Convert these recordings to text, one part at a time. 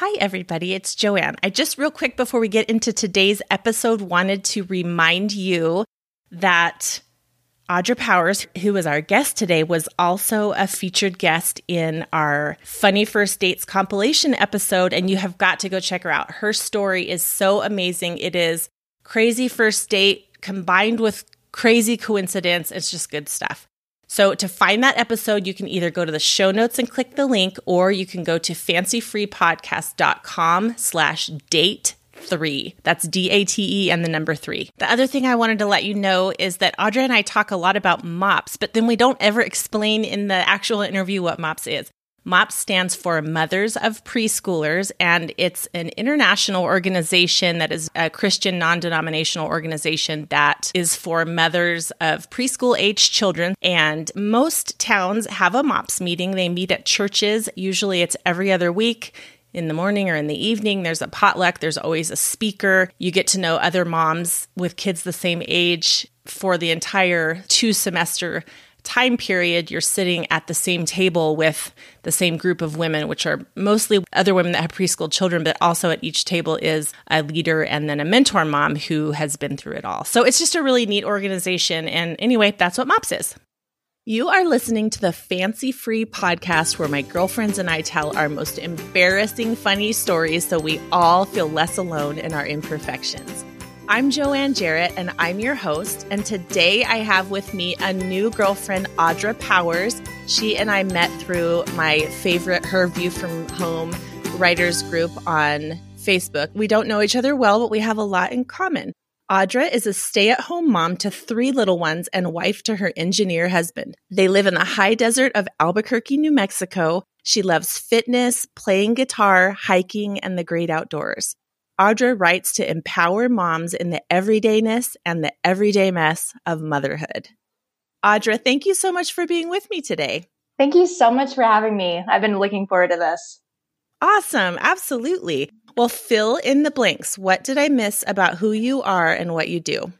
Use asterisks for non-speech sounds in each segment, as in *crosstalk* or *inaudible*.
Hi, everybody. It's Joanne. I just, real quick, before we get into today's episode, wanted to remind you that Audra Powers, who was our guest today, was also a featured guest in our Funny First Dates compilation episode, and you have got to go check her out. Her story is so amazing. It is crazy first date combined with crazy coincidence. It's just good stuff. So to find that episode, you can either go to the show notes and click the link, or you can go to fancyfreepodcast.com slash date three. That's D A T E and the number three. The other thing I wanted to let you know is that Audra and I talk a lot about MOPS, but then we don't ever explain in the actual interview what MOPS is. MOPS stands for Mothers of Preschoolers, and it's an international organization that is a Christian non denominational organization that is for mothers of preschool age children. And most towns have a MOPS meeting. They meet at churches, usually it's every other week in the morning or in the evening. There's a potluck, there's always a speaker. You get to know other moms with kids the same age for the entire two semester time period, you're sitting at the same table with the same group of women, which are mostly other women that have preschool children, but also at each table is a leader and then a mentor mom who has been through it all. So it's just a really neat organization. And anyway, that's what MOPS is. You are listening to the Fancy Free podcast where my girlfriends and I tell our most embarrassing, funny stories so we all feel less alone in our imperfections. I'm Joanne Jarrett, and I'm your host. And today I have with me a new girlfriend, Audra Powers. She and I met through my favorite Her View from Home writers group on Facebook. We don't know each other well, but we have a lot in common. Audra is a stay at home mom to three little ones and wife to her engineer husband. They live in the high desert of Albuquerque, New Mexico. She loves fitness, playing guitar, hiking, and the great outdoors. Audra writes to empower moms in the everydayness and the everyday mess of motherhood. Audra, thank you so much for being with me today. Thank you so much for having me. I've been looking forward to this. Awesome. Absolutely. Well, fill in the blanks. What did I miss about who you are and what you do?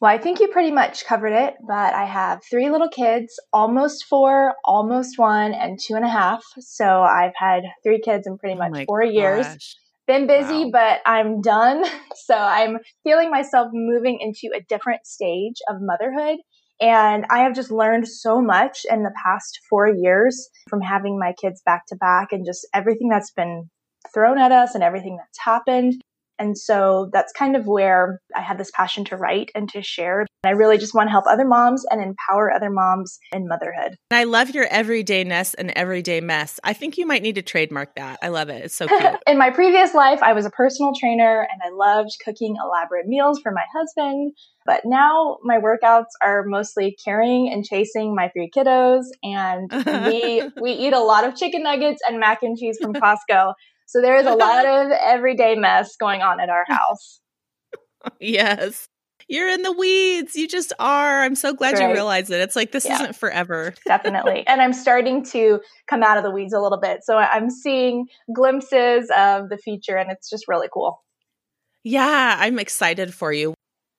Well, I think you pretty much covered it, but I have three little kids, almost four, almost one, and two and a half. So I've had three kids in pretty oh much oh four gosh. years been busy, wow. but I'm done. *laughs* So I'm feeling myself moving into a different stage of motherhood. And I have just learned so much in the past four years from having my kids back to back and just everything that's been thrown at us and everything that's happened. And so that's kind of where I had this passion to write and to share. And I really just want to help other moms and empower other moms in motherhood. I love your everydayness and everyday mess. I think you might need to trademark that. I love it. It's so cute. *laughs* in my previous life, I was a personal trainer and I loved cooking elaborate meals for my husband. But now my workouts are mostly carrying and chasing my three kiddos and *laughs* we we eat a lot of chicken nuggets and mac and cheese from *laughs* Costco. So there is a lot *laughs* of everyday mess going on at our *laughs* house. yes. You're in the weeds. You just are. I'm so glad right. you realize it. It's like this yeah. isn't forever. *laughs* Definitely. And I'm starting to come out of the weeds a little bit. So I'm seeing glimpses of the future and it's just really cool. Yeah, I'm excited for you.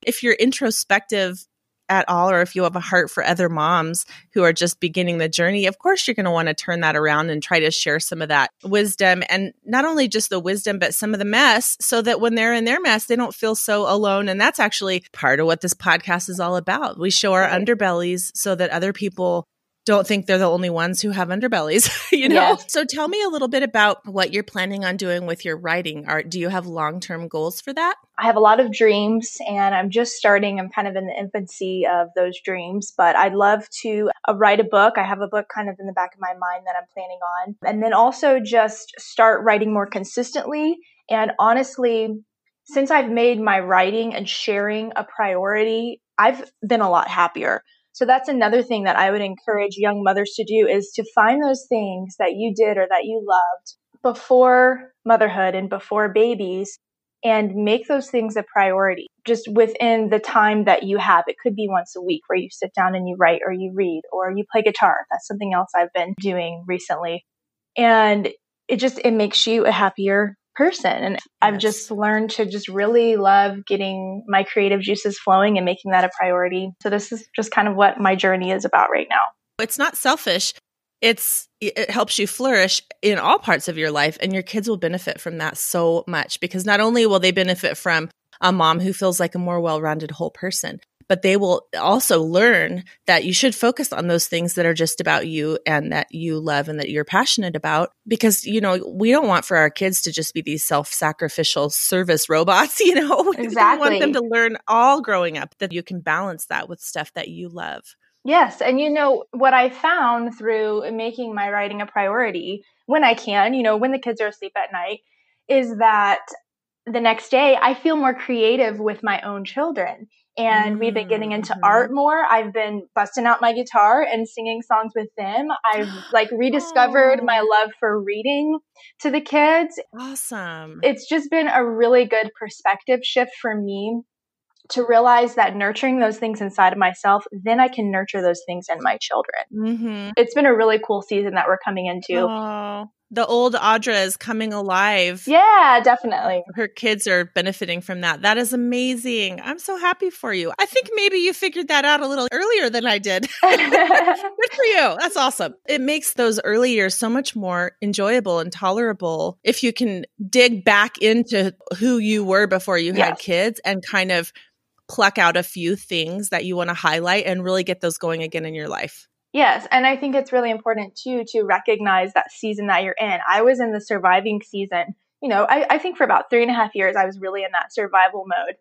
If you're introspective at all, or if you have a heart for other moms who are just beginning the journey, of course you're going to want to turn that around and try to share some of that wisdom and not only just the wisdom, but some of the mess so that when they're in their mess, they don't feel so alone. And that's actually part of what this podcast is all about. We show our underbellies so that other people don't think they're the only ones who have underbellies, *laughs* you know? So tell me a little bit about what you're planning on doing with your writing. Audra, do you have long-term goals for that? I have a lot of dreams and I'm just starting. I'm kind of in the infancy of those dreams, but I'd love to uh, write a book. I have a book kind of in the back of my mind that I'm planning on. And then also just start writing more consistently. And honestly, since I've made my writing and sharing a priority, I've been a lot happier. So that's another thing that I would encourage young mothers to do is to find those things that you did or that you loved before motherhood and before babies and make those things a priority just within the time that you have. It could be once a week where you sit down and you write or you read or you play guitar. That's something else I've been doing recently. And it just, it makes you a happier person. And yes. I've just learned to just really love getting my creative juices flowing and making that a priority. So this is just kind of what my journey is about right now. It's not selfish. It's it helps you flourish in all parts of your life and your kids will benefit from that so much because not only will they benefit from a mom who feels like a more well-rounded whole person but they will also learn that you should focus on those things that are just about you and that you love and that you're passionate about because you know we don't want for our kids to just be these self-sacrificial service robots *laughs* you know exactly we want them to learn all growing up that you can balance that with stuff that you love Yes. And you know, what I found through making my writing a priority when I can, you know, when the kids are asleep at night, is that the next day I feel more creative with my own children. And mm-hmm. we've been getting into mm-hmm. art more. I've been busting out my guitar and singing songs with them. I've *gasps* like rediscovered oh. my love for reading to the kids. Awesome. It's just been a really good perspective shift for me to realize that nurturing those things inside of myself, then I can nurture those things in my children. Mm-hmm. It's been a really cool season that we're coming into. Oh, the old Audra is coming alive. Yeah, definitely. Her kids are benefiting from that. That is amazing. I'm so happy for you. I think maybe you figured that out a little earlier than I did. *laughs* *laughs* Good for you. That's awesome. It makes those early years so much more enjoyable and tolerable if you can dig back into who you were before you yes. had kids and kind of pluck out a few things that you want to highlight and really get those going again in your life. Yes, and I think it's really important too to recognize that season that you're in. I was in the surviving season. You know, I, I think for about three and a half years, I was really in that survival mode.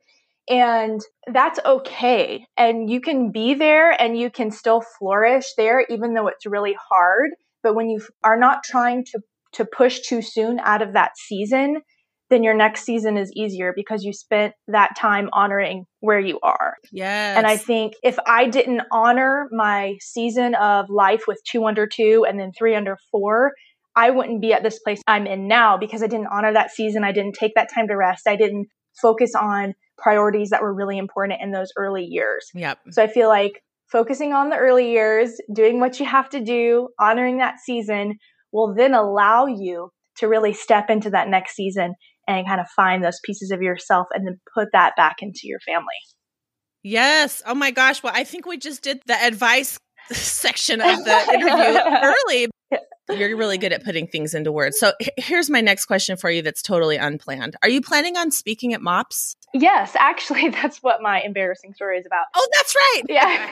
And that's okay. And you can be there and you can still flourish there, even though it's really hard. But when you are not trying to, to push too soon out of that season, then your next season is easier because you spent that time honoring where you are. Yeah. And I think if I didn't honor my season of life with two under two and then three under four, I wouldn't be at this place I'm in now because I didn't honor that season. I didn't take that time to rest. I didn't focus on priorities that were really important in those early years. Yep. So I feel like focusing on the early years, doing what you have to do, honoring that season will then allow you to really step into that next season and kind of find those pieces of yourself and then put that back into your family. Yes. Oh my gosh. Well, I think we just did the advice *laughs* section of the interview early. *laughs* You're really good at putting things into words. So here's my next question for you that's totally unplanned. Are you planning on speaking at MOPS? Yes, actually, *laughs* that's what my embarrassing story is about. Oh, that's right. Yeah.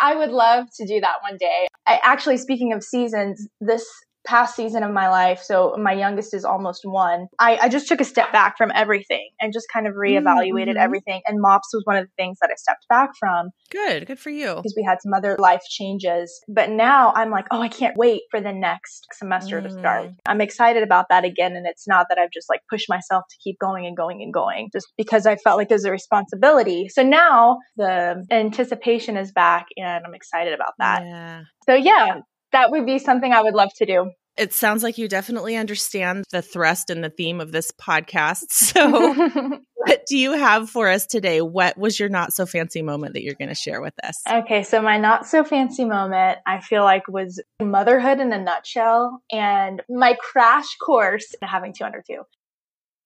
I would love to do that one day. I actually, speaking of seasons, this past season of my life, so my youngest is almost one, I, I just took a step back from everything and just kind of reevaluated mm-hmm. everything. And MOPS was one of the things that I stepped back from. Good, good for you. Because we had some other life changes. But now I'm like, oh, I can't wait for the next semester mm. to start. Mm. I'm excited about that again. And it's not that I've just like pushed myself to keep going and going and going, just because I felt like there's a responsibility. So now the anticipation is back and I'm excited about that. Yeah. So yeah, that would be something I would love to do. It sounds like you definitely understand the thrust and the theme of this podcast. *laughs* So, *laughs* what do you have for us today? What was your not so fancy moment that you're going to share with us? Okay, so my not so fancy moment, I feel like was motherhood in a nutshell and my crash course in having two under two.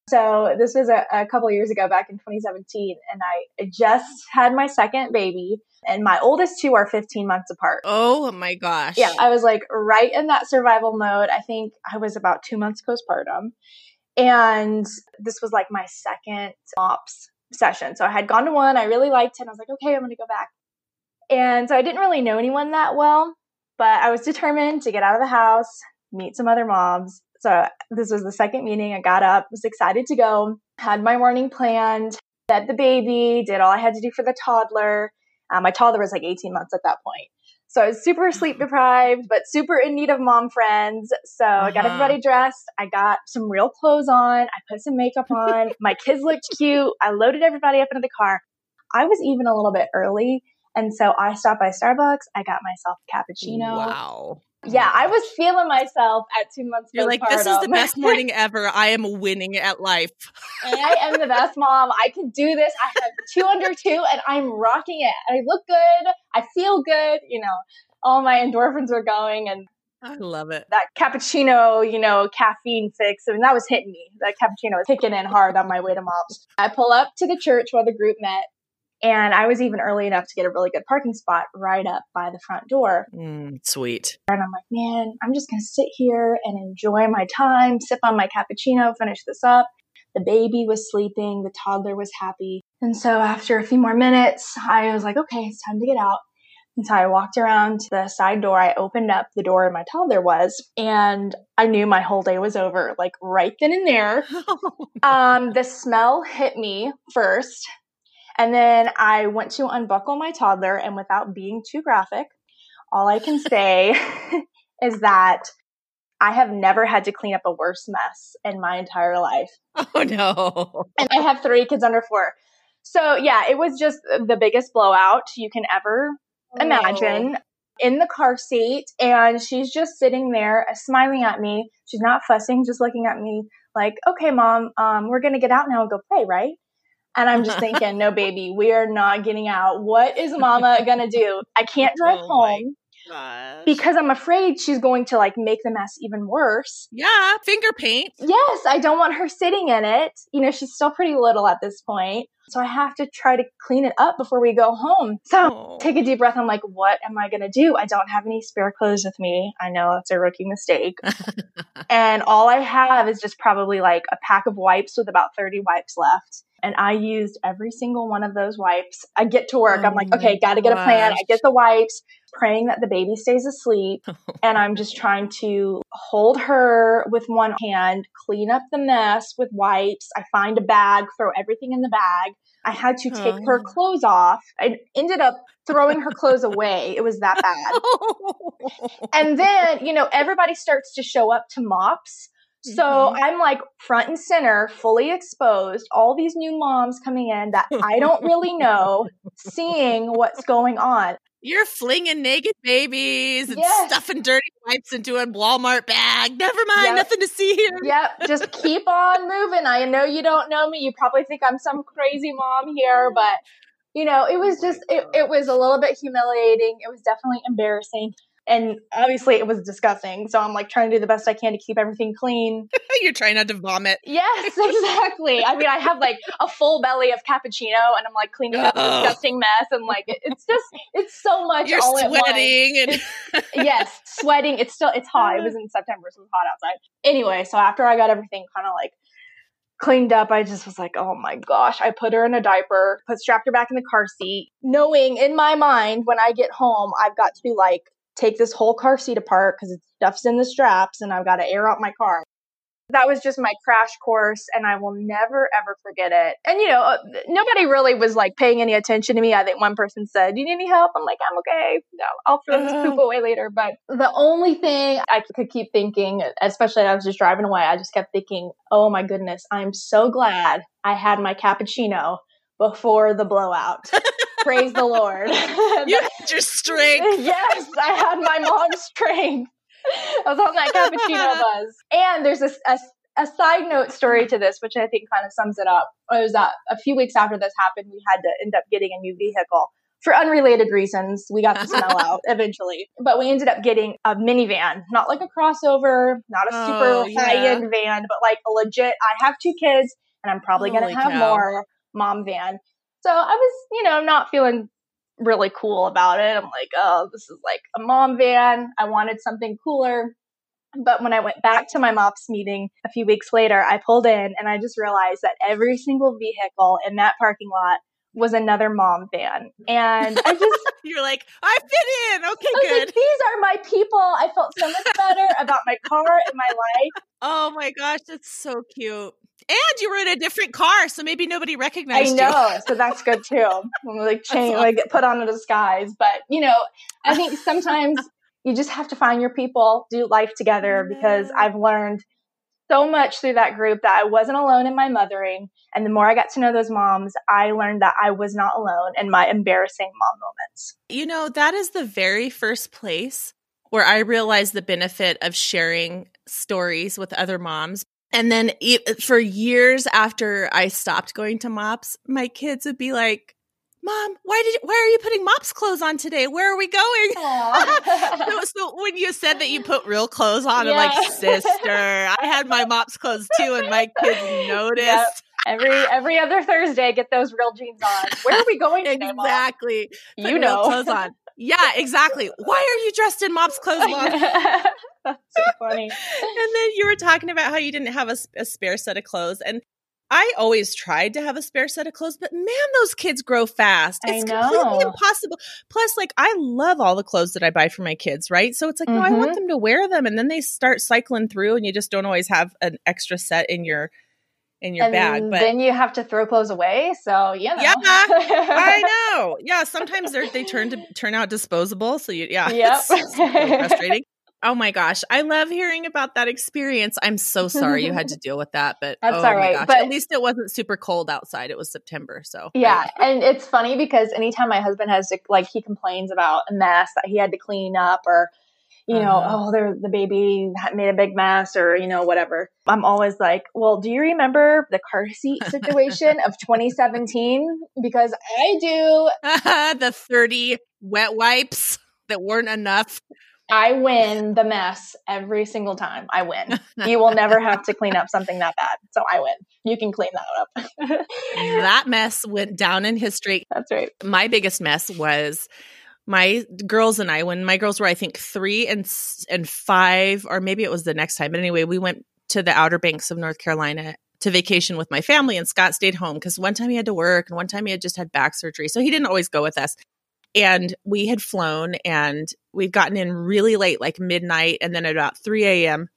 So this was a, a couple years ago, back in 2017, and I just had my second baby, and my oldest two are 15 months apart. Oh my gosh! Yeah, I was like right in that survival mode. I think I was about two months postpartum, and this was like my second MOPS session. So I had gone to one, I really liked it, and I was like, okay, I'm going to go back. And so I didn't really know anyone that well, but I was determined to get out of the house, meet some other moms, so this was the second meeting. I got up, was excited to go, had my morning planned, fed the baby, did all I had to do for the toddler. Um, my toddler was like 18 months at that point. So I was super sleep deprived, but super in need of mom friends. So uh-huh. I got uh-huh. everybody dressed. I got some real clothes on. I put some makeup *laughs* on. my kids looked cute. I loaded everybody up into the car. I was even a little bit early. And so I stopped by Starbucks. I got myself a cappuccino. Wow. Yeah, oh I was feeling myself at two months. You're like, this is the best *laughs* morning ever. I am winning at life. I am the best mom. I can do this. I have two *laughs* under two, and I'm rocking it. I look good. I feel good. You know, all my endorphins are going, and I love it. That cappuccino, you know, caffeine fix. I mean, that was hitting me. That cappuccino was kicking in hard on my way to MOPS. I pull up to the church where the group met, And I was even early enough to get a really good parking spot right up by the front door. Mm, sweet. And I'm like, man, I'm just going to sit here and enjoy my time, sip on my cappuccino, finish this up. The baby was sleeping, the toddler was happy. And so after a few more minutes, I was like, okay, it's time to get out. And so I walked around to the side door. I opened up the door and my toddler was, and I knew my whole day was over, like right then and there. *laughs* um, the smell hit me first. And then I went to unbuckle my toddler, and without being too graphic, all I can say *laughs* is that I have never had to clean up a worse mess in my entire life. *laughs* Oh no. And I have three kids under four. So yeah, it was just the biggest blowout you can ever oh. imagine in the car seat. And she's just sitting there uh, smiling at me. She's not fussing, just looking at me like, okay, mom, um, we're going to get out now and go play, right? And I'm just *laughs* thinking, no, baby, we are not getting out. What is mama going to do? I can't drive oh home. Gosh. Because I'm afraid she's going to like make the mess even worse. Yeah, finger paint. Yes, I don't want her sitting in it. You know, she's still pretty little at this point. So I have to try to clean it up before we go home. So oh. take a deep breath. I'm like, what am I going to do? I don't have any spare clothes with me. I know that's a rookie mistake. *laughs* and all I have is just probably like a pack of wipes with about 30 wipes left. And I used every single one of those wipes. I get to work. Oh I'm like, oh okay, got to get a plan. I get the wipes, praying that the baby stays asleep. *laughs* and I'm just trying to hold her with one hand, clean up the mess with wipes. I find a bag, throw everything in the bag. I had to take oh. her clothes off. I ended up throwing her clothes away. It was that bad. *laughs* and then, you know, everybody starts to show up to mops. So mm-hmm. I'm like front and center, fully exposed, all these new moms coming in that I don't really know, seeing what's going on. You're flinging naked babies and yes. stuffing dirty wipes into a Walmart bag. Never mind, yep. nothing to see here. Yep, just keep on moving. I know you don't know me. You probably think I'm some crazy mom here, but you know, it was oh just it, it was a little bit humiliating. It was definitely embarrassing and obviously it was disgusting. So I'm like trying to do the best I can to keep everything clean. *laughs* You're trying not to vomit. Yes, *laughs* exactly. I mean, I have like a full belly of cappuccino, and I'm like cleaning up a disgusting mess, and like it's just it's so much. You're all sweating and yes, sweating. It's still it's hot. It was in September, so it's hot outside. Anyway, so after I got everything kind of like cleaned up, I just was like, oh my gosh. I put her in a diaper, put strapped her back in the car seat, knowing in my mind when I get home, I've got to be like take this whole car seat apart because it stuff's in the straps and I've got to air out my car. That was just my crash course and I will never ever forget it. And you know, uh, nobody really was like paying any attention to me. I think one person said, "Do you need any help?" I'm like, "I'm okay. No, I'll throw this poop *laughs* away later." But the only thing I could keep thinking, especially I was just driving away, I just kept thinking, "Oh my goodness, I'm so glad I had my cappuccino before the blowout." *laughs* Praise the Lord. *laughs* you had your strength. *laughs* yes, I had my mom's strength. I was on that cappuccino *laughs* buzz. And there's a, a, a, side note story to this, which I think kind of sums it up. It was that a few weeks after this happened, we had to end up getting a new vehicle for unrelated reasons. We got the smell out eventually, but we ended up getting a minivan, not like a crossover, not a super oh, yeah. high end van, but like a legit. I have two kids, and I'm probably going to have cow. more mom van. So I was, you know, not feeling really cool about it. I'm like, oh, this is like a mom van. I wanted something cooler. But when I went back to my MOPS meeting a few weeks later, I pulled in and I just realized that every single vehicle in that parking lot was another mom van. And I just *laughs* You're like, I fit in. Okay, good. Like, These are my people. I felt so much better about my car and my life. Oh my gosh, that's so cute. And you were in a different car, so maybe nobody recognized you. I know, you. so that's good too. *laughs* like change, awesome. like put on a disguise. But you know, I think *laughs* sometimes you just have to find your people, do life together. Because I've learned so much through that group that I wasn't alone in my mothering. And the more I got to know those moms, I learned that I was not alone in my embarrassing mom moments. You know, that is the very first place where I realized the benefit of sharing stories with other moms and then it, for years after I stopped going to mops, my kids would be like, Mom, why did why are you putting mops clothes on today? Where are we going? *laughs* so, so, when you said that you put real clothes on, yeah. I'm like, sister, I had my mops clothes too, and my kids *laughs* noticed. Yep. every every other Thursday, get those real jeans on. Where are we going today, exactly. Mom? You know, clothes on. *laughs* Yeah, exactly. Why are you dressed in Mop's clothes, Mom? That's *laughs* so funny. *laughs* and then you were talking about how you didn't have a, a, spare set of clothes, and I always tried to have a spare set of clothes, but man, those kids grow fast. It's completely impossible. Plus, like I love all the clothes that I buy for my kids, right? So it's like, mm-hmm. no, I want mm-hmm. them to wear them, and then they start cycling through, and you just don't always have an extra set in your in your and bag. But then you have to throw clothes away. So you know. yeah, *laughs* I know. Yeah, sometimes they they turn to turn out disposable. So you yeah, *laughs* yep. it's, frustrating. Oh my gosh, I love hearing about that experience. I'm so sorry you had to *laughs* deal with that, but that's oh all right. Gosh, but at least it wasn't super cold outside. It was September, so yeah. And it's funny because anytime my husband has to like he complains about a mess that he had to clean up or you know, uh-huh. oh, there, the baby made a big mess or, you know, whatever. I'm always like, well, do you remember the car seat situation of *laughs* 2017? Because I do. *laughs* the 30 wet wipes that weren't enough. I win the mess every single time. I win. You will never have to clean up *laughs* something that bad. So I win. You can clean that up. that mess went down in history. That's right. My biggest mess was my girls and I, when my girls were, I think three and and five, or maybe it was the next time. But anyway, we went to the Outer Banks of North Carolina to vacation with my family, and Scott stayed home because one time he had to work, and one time he had just had back surgery, so he didn't always go with us. And we had flown, and we've gotten in really late, like midnight, and then at about three a.m.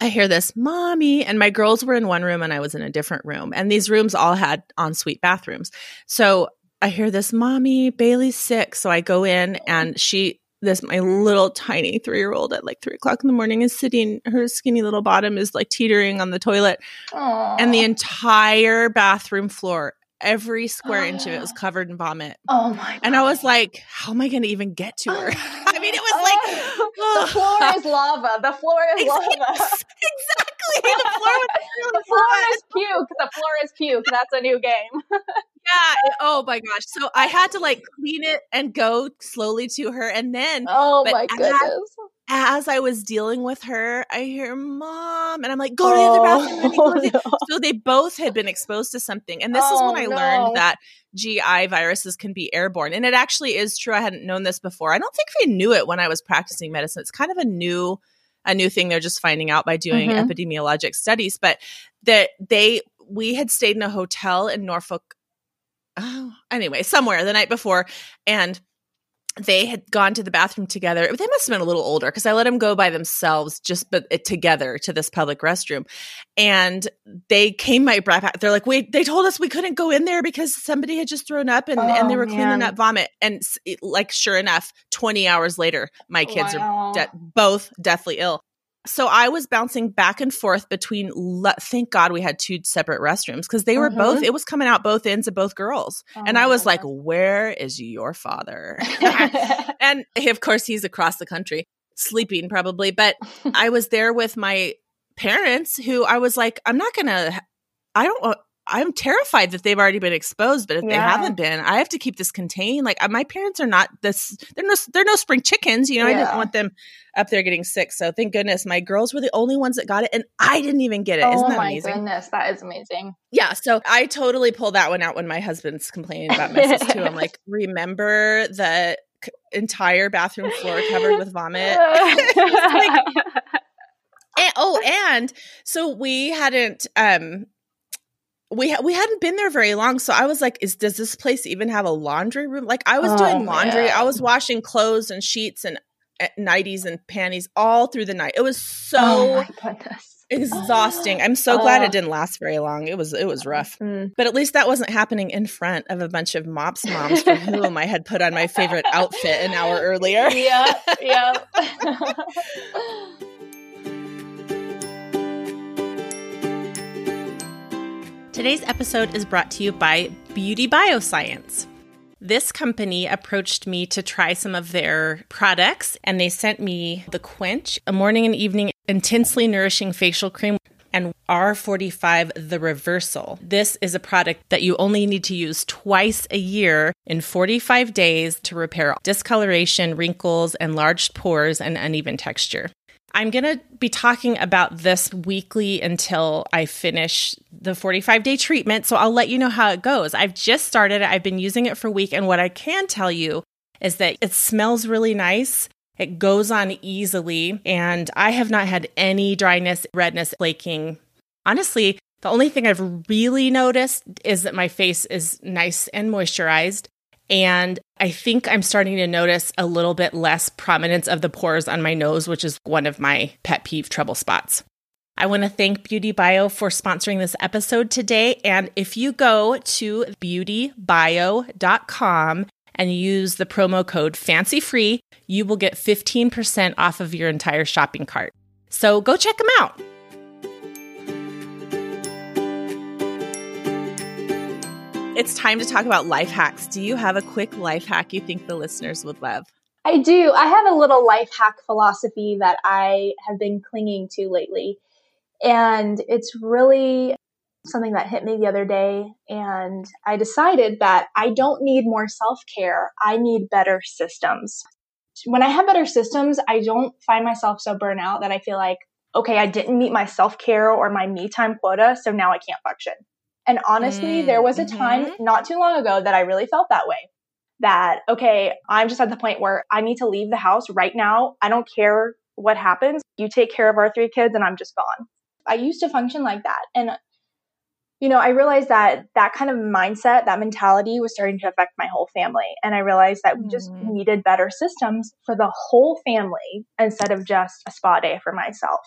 I hear this, mommy. And my girls were in one room and I was in a different room. And these rooms all had ensuite bathrooms. So I hear this, mommy, Bailey's sick. So I go in oh. and she, this, my little tiny three year old at like three o'clock in the morning is sitting, her skinny little bottom is like teetering on the toilet. Aww. And the entire bathroom floor, every square inch of it was *gasps* covered in vomit. Oh my God. And I was like, how am I going to even get to her? *gasps* *laughs* I mean, it was like, the *laughs* floor is lava. The floor is lava. Exactly. *laughs* The floor, the floor is puke. The floor is puke. That's a new game *laughs* yeah. Oh my gosh. So I had to like clean it and go slowly to her. And then, oh my goodness. As, as, I was dealing with her, I hear mom, and I'm like, go to the other bathroom. Oh, *laughs* no. So they both had been exposed to something. And this oh, is when I no. learned that GI viruses can be airborne. And it actually is true. I hadn't known this before. I don't think I knew it when I was practicing medicine. It's kind of a new a new thing they're just finding out by doing mm-hmm. epidemiologic studies but that they we had stayed in a hotel in Norfolk oh, anyway, somewhere the night before, and they had gone to the bathroom together. They must have been a little older because I let them go by themselves, just but it, together to this public restroom. And they came right back. They're like, "Wait!" They told us we couldn't go in there because somebody had just thrown up and, oh, and they oh, were man. cleaning up vomit. And like, sure enough, twenty hours later, my kids wow. are de- both deathly ill so I was bouncing back and forth between. Le- thank God we had two separate restrooms because they were mm-hmm. both. It was coming out both ends of both girls, oh and I was like, "Where is your father?" *laughs* and of course, he's across the country, sleeping probably. But *laughs* I was there with my parents, who I was like, "I'm not gonna. I don't. I'm terrified that they've already been exposed, but if yeah. they haven't been, I have to keep this contained. Like my parents are not this; they're no, they're no spring chickens. You know, yeah. I didn't want them up there getting sick. So thank goodness my girls were the only ones that got it, and I didn't even get it. Oh Isn't that my amazing? goodness, that is amazing. Yeah, so I totally pull that one out when my husband's complaining about messes too. I'm like, *laughs* remember the entire bathroom floor covered with *laughs* vomit. *laughs* like, and, oh, and so we hadn't um we ha- we hadn't been there very long, so I was like, "Is does this place even have a laundry room?" Like I was oh, doing laundry, man. I was washing clothes and sheets and uh, nighties and panties all through the night. It was so oh, exhausting. I'm so glad it didn't last very long. It was it was rough, mm. but at least that wasn't happening in front of a bunch of mops moms for whom I had put on my favorite outfit an hour earlier. *laughs* Yeah, yeah. *laughs* Today's episode is brought to you by Beauty Bioscience. This company approached me to try some of their products, and they sent me the Quench, a morning and evening intensely nourishing facial cream, and R45 The Reversal. This is a product that you only need to use twice a year in 45 days to repair discoloration, wrinkles, enlarged pores, and uneven texture. I'm going to be talking about this weekly until I finish the 45 day treatment. So I'll let you know how it goes. I've just started it, I've been using it for a week. And what I can tell you is that it smells really nice. It goes on easily. And I have not had any dryness, redness, flaking. Honestly, the only thing I've really noticed is that my face is nice and moisturized. And I think I'm starting to notice a little bit less prominence of the pores on my nose, which is one of my pet peeve trouble spots. I want to thank Beauty Bio for sponsoring this episode today. And if you go to beautybio.com and use the promo code FANCYFREE, you will get 15% off of your entire shopping cart. So go check them out. It's time to talk about life hacks. Do you have a quick life hack you think the listeners would love? I do. I have a little life hack philosophy that I have been clinging to lately. And it's really something that hit me the other day. And I decided that I don't need more self care, I need better systems. When I have better systems, I don't find myself so burnt out that I feel like, okay, I didn't meet my self care or my me time quota, so now I can't function. And honestly, mm, there was a time mm-hmm. not too long ago that I really felt that way. That, okay, I'm just at the point where I need to leave the house right now. I don't care what happens. You take care of our three kids and I'm just gone. I used to function like that. And, you know, I realized that that kind of mindset, that mentality was starting to affect my whole family. And I realized that we just mm. needed better systems for the whole family instead of just a spa day for myself.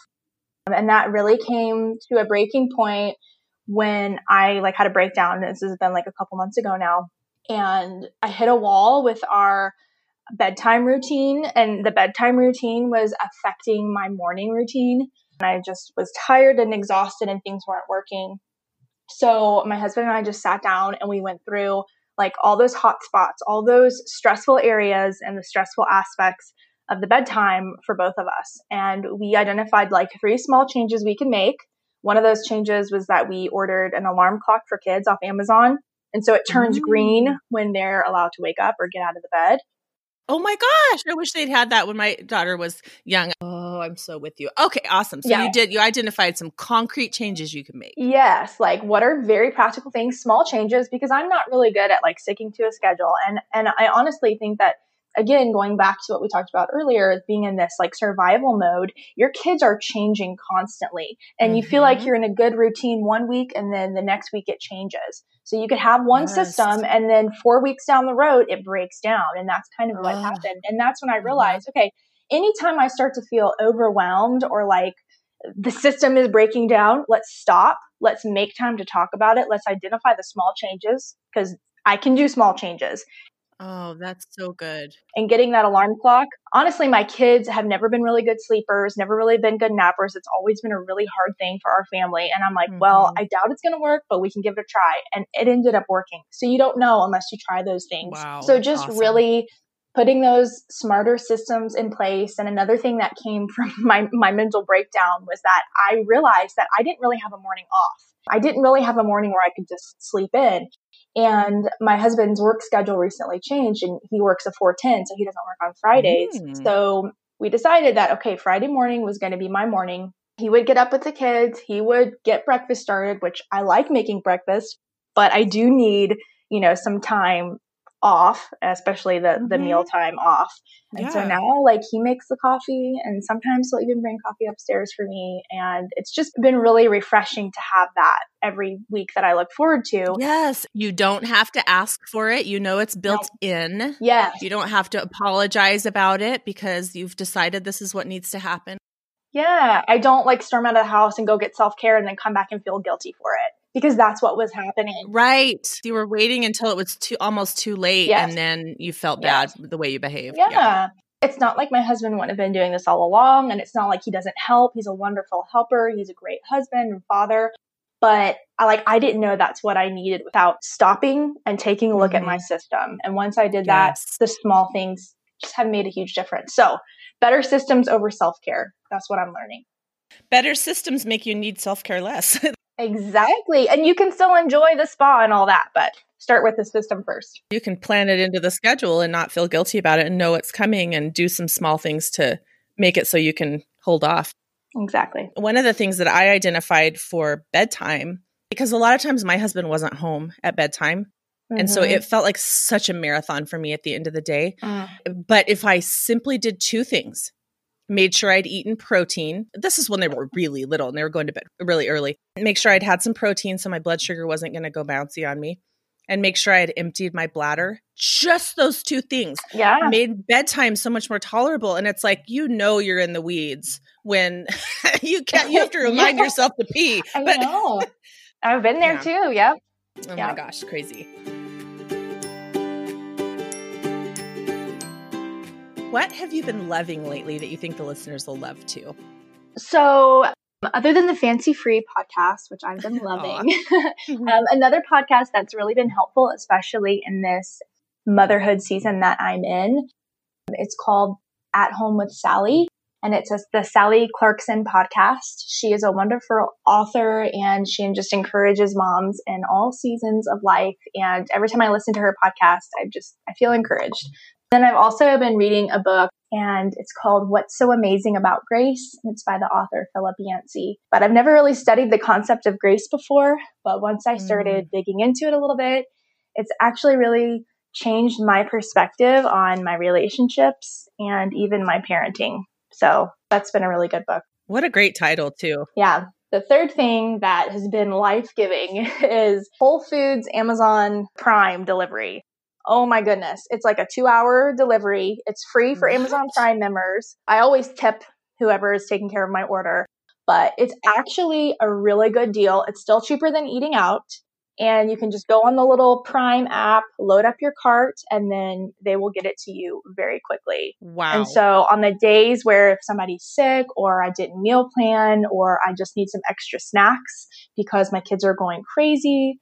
And that really came to a breaking point when I like had a breakdown. This has been like a couple months ago now. And I hit a wall with our bedtime routine, and the bedtime routine was affecting my morning routine. And I just was tired and exhausted, and things weren't working. So my husband and I just sat down and we went through like all those hot spots, all those stressful areas, and the stressful aspects of the bedtime for both of us. And we identified like three small changes we can make one of those changes was that we ordered an alarm clock for kids off Amazon. And so it turns mm. green when they're allowed to wake up or get out of the bed. Oh my gosh. I wish they'd had that when my daughter was young. Oh, I'm so with you. Okay, awesome. So yeah. you did, you identified some concrete changes you can make. Yes. Like what are very practical things, small changes, because I'm not really good at like sticking to a schedule. And, and I honestly think that again, going back to what we talked about earlier, being in this like survival mode, your kids are changing constantly. And mm-hmm. you feel like mm-hmm. you're in a good routine one week and then the next week it changes. So you could have one yes. system and then four weeks down the road it breaks down. And that's kind of what happened. And that's when I mm-hmm. realized, okay, anytime I start to feel overwhelmed or like the system is breaking down, let's stop. Let's make time to talk about it. Let's identify the small changes because I can do small changes. Oh, that's so good. And getting that alarm clock. Honestly, my kids have never been really good sleepers, never really been good nappers. It's always been a really hard thing for our family. And I'm like, mm-hmm. well, I doubt it's going to work, but we can give it a try. And it ended up working. So you don't know unless you try those things. Wow, so just awesome. really putting those smarter systems in place. And another thing that came *laughs* from my, my mental breakdown was that I realized that I didn't really have a morning off. I didn't really have a morning where I could just sleep in. And my husband's work schedule recently changed and he works a 410, so he doesn't work on Fridays. Mm. So we decided that, okay, Friday morning was going to be my morning. He would get up with the kids, he would get breakfast started, which I like making breakfast, but I do need, you know, some time off, especially the mm-hmm. the mealtime off. And yeah. so now like he makes the coffee and sometimes he'll even bring coffee upstairs for me and it's just been really refreshing to have that every week that I look forward to. Yes, you don't have to ask for it. You know it's built no. in. Yes. You don't have to apologize about it because you've decided this is what needs to happen. Yeah, I don't like storm out of the house and go get self-care and then come back and feel guilty for it because that's what was happening. Right. You were waiting until it was too almost too late yes. and then you felt bad yes. the way you behaved. Yeah. yeah. It's not like my husband wouldn't have been doing this all along and it's not like he doesn't help. He's a wonderful helper. He's a great husband and father. But I like I didn't know that's what I needed without stopping and taking a look mm-hmm. at my mm-hmm. system. And once I did yes. that, the small things just have made a huge difference. So better systems over self-care. That's what I'm learning. Better systems make you need self-care less. *laughs* Exactly. And you can still enjoy the spa and all that, but start with the system first. You can plan it into the schedule and not feel guilty about it and know it's coming and do some small things to make it so you can hold off. Exactly. One of the things that I identified for bedtime, because a lot of times my husband wasn't home at bedtime. Mm-hmm. And so mm-hmm. it felt like such a marathon for me at the end of the day. Mm. But if I simply did two things, made sure I'd eaten protein. This is when they were really little and they were going to bed really early. Make sure I'd had some protein so my blood sugar wasn't going to go bouncy on me. And make sure I had emptied my bladder. Just those two things yeah. made bedtime so much more tolerable. And it's like, you know, you're in the weeds when *laughs* you can't, you have to *laughs* remind yeah. yourself to pee. I but, know. *laughs* I've been there yeah. too. Yep. Oh yep. my gosh, crazy. What have you been loving lately that you think the listeners will love too? So, other than the Fancy Free podcast, which I've been *laughs* loving, *laughs* um, another podcast that's really been helpful, especially in this motherhood season that I'm in, it's called At Home with Sally. And it's a, the Sally Clarkson podcast. She is a wonderful author and she just encourages moms in all seasons of life. And every time I listen to her podcast, I just, I feel encouraged. Then I've also been reading a book and it's called What's So Amazing About Grace. It's by the author Philip Yancey. But I've never really studied the concept of grace before. But once I started mm. digging into it a little bit, it's actually really changed my perspective on my relationships and even my parenting. So that's been a really good book. What a great title, too. Yeah. The third thing that has been life giving *laughs* is Whole Foods Amazon Prime delivery. Oh my goodness. It's like a two hour delivery. It's free for what? Amazon Prime members. I always tip whoever is taking care of my order, but it's actually a really good deal. It's still cheaper than eating out. And you can just go on the little Prime app, load up your cart, and then they will get it to you very quickly. Wow. And so on the days where if somebody's sick or I didn't meal plan or I just need some extra snacks because my kids are going crazy,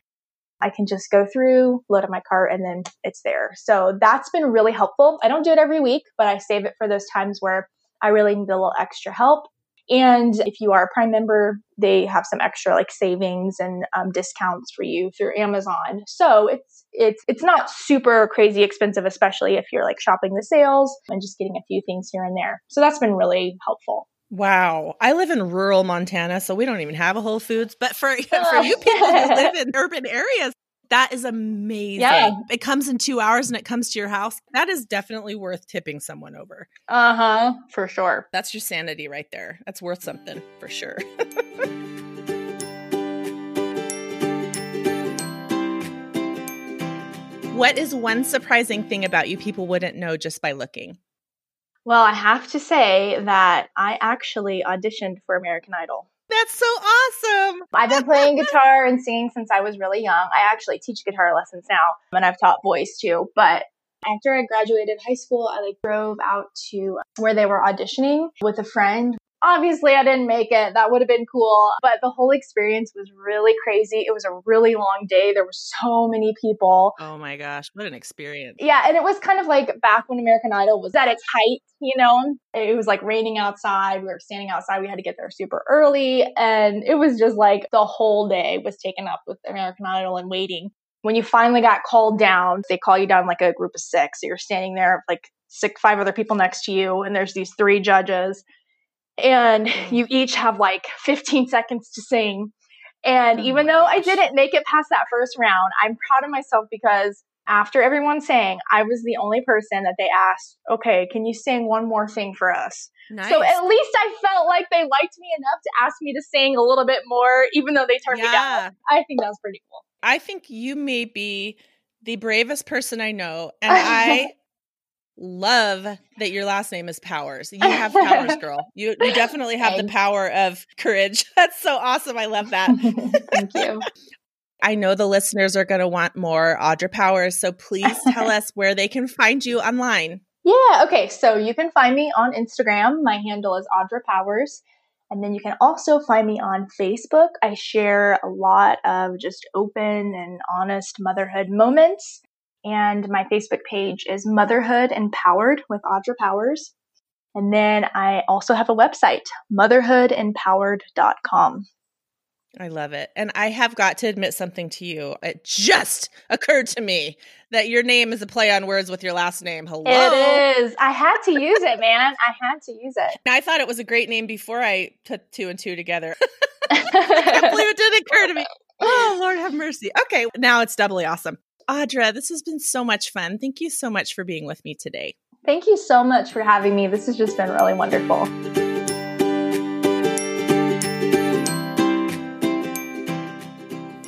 I can just go through, load up my cart, and then it's there. So that's been really helpful. I don't do it every week, but I save it for those times where I really need a little extra help. And if you are a Prime member, they have some extra like savings and um, discounts for you through Amazon. So it's it's it's not super crazy expensive, especially if you're like shopping the sales and just getting a few things here and there. So that's been really helpful. Wow. I live in rural Montana, so we don't even have a Whole Foods. But for, *laughs* for you people who *laughs* live in urban areas, that is amazing. Yeah. It comes in two hours and it comes to your house. That is definitely worth tipping someone over. Uh huh. For sure. That's your sanity right there. That's worth something for sure. *laughs* what is one surprising thing about you people wouldn't know just by looking? Well, I have to say that I actually auditioned for American Idol. That's so awesome. I've been playing guitar and singing since I was really young. I actually teach guitar lessons now and I've taught voice too. But after I graduated high school, I like drove out to where they were auditioning with a friend Obviously, I didn't make it. That would have been cool. But the whole experience was really crazy. It was a really long day. There were so many people. Oh my gosh, what an experience. Yeah, and it was kind of like back when American Idol was at its height, you know? It was like raining outside. We were standing outside. We had to get there super early. And it was just like the whole day was taken up with American Idol and waiting. When you finally got called down, they call you down like a group of six. So you're standing there like six, five other people next to you, and there's these three judges and mm. you each have like 15 seconds to sing. And oh even though gosh. I didn't make it past that first round, I'm proud of myself because after everyone sang, I was the only person that they asked, okay, can you sing one more thing for us? Nice. So at least I felt like they liked me enough to ask me to sing a little bit more, even though they turned yeah. me down. I think that was pretty cool. I think you may be the bravest person I know. *laughs* And I love that your last name is Powers. You have powers, *laughs* girl. You you definitely have Thanks. the power of courage. *laughs* That's so awesome. I love that. *laughs* Thank you. I know the listeners are going to want more Audra Powers, so please tell us where they can find you online. Yeah, okay. So you can find me on Instagram. My handle is Audra Powers. And then you can also find me on Facebook. I share a lot of just open and honest motherhood moments and my Facebook page is Motherhood Empowered with Audra Powers. And then I also have a website, motherhoodempowered.com. I love it. And I have got to admit something to you. It just occurred to me that your name is a play on words with your last name. Hello. It is. I had to use it, man. I had to use it. I thought it was a great name before I put two and two together. *laughs* *laughs* I can't believe it didn't occur to me. Oh, Lord have mercy. Okay, now it's doubly awesome. Audra, this has been so much fun. Thank you so much for being with me today. Thank you so much for having me. This has just been really wonderful.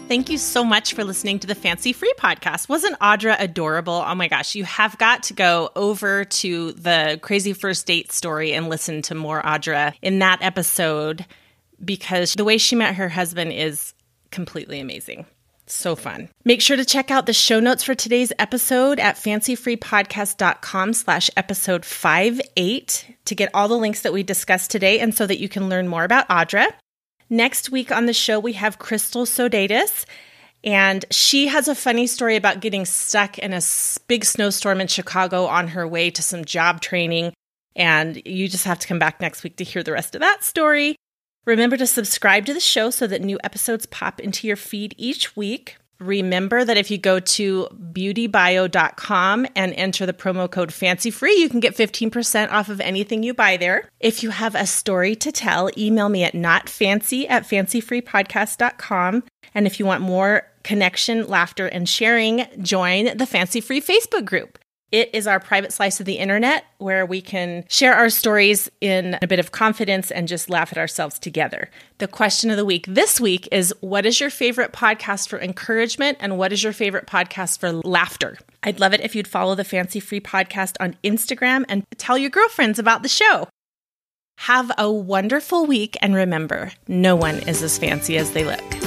Thank you so much for listening to the Fancy Free podcast. Wasn't Audra adorable? Oh my gosh, you have got to go over to the Crazy First Date story and listen to more Audra in that episode because the way she met her husband is completely amazing. So fun. Make sure to check out the show notes for today's episode at fancyfreepodcast.com slash episode 58 to get all the links that we discussed today and so that you can learn more about Audra. Next week on the show, we have Crystal Sodatis. And she has a funny story about getting stuck in a big snowstorm in Chicago on her way to some job training. And you just have to come back next week to hear the rest of that story. Remember to subscribe to the show so that new episodes pop into your feed each week. Remember that if you go to beautybio.com and enter the promo code FANCYFREE, you can get 15% off of anything you buy there. If you have a story to tell, email me at notfancy at fancyfreepodcast.com. And if you want more connection, laughter, and sharing, join the Fancy Free Facebook group. It is our private slice of the internet where we can share our stories in a bit of confidence and just laugh at ourselves together. The question of the week this week is What is your favorite podcast for encouragement and what is your favorite podcast for laughter? I'd love it if you'd follow the Fancy Free podcast on Instagram and tell your girlfriends about the show. Have a wonderful week and remember, no one is as fancy as they look.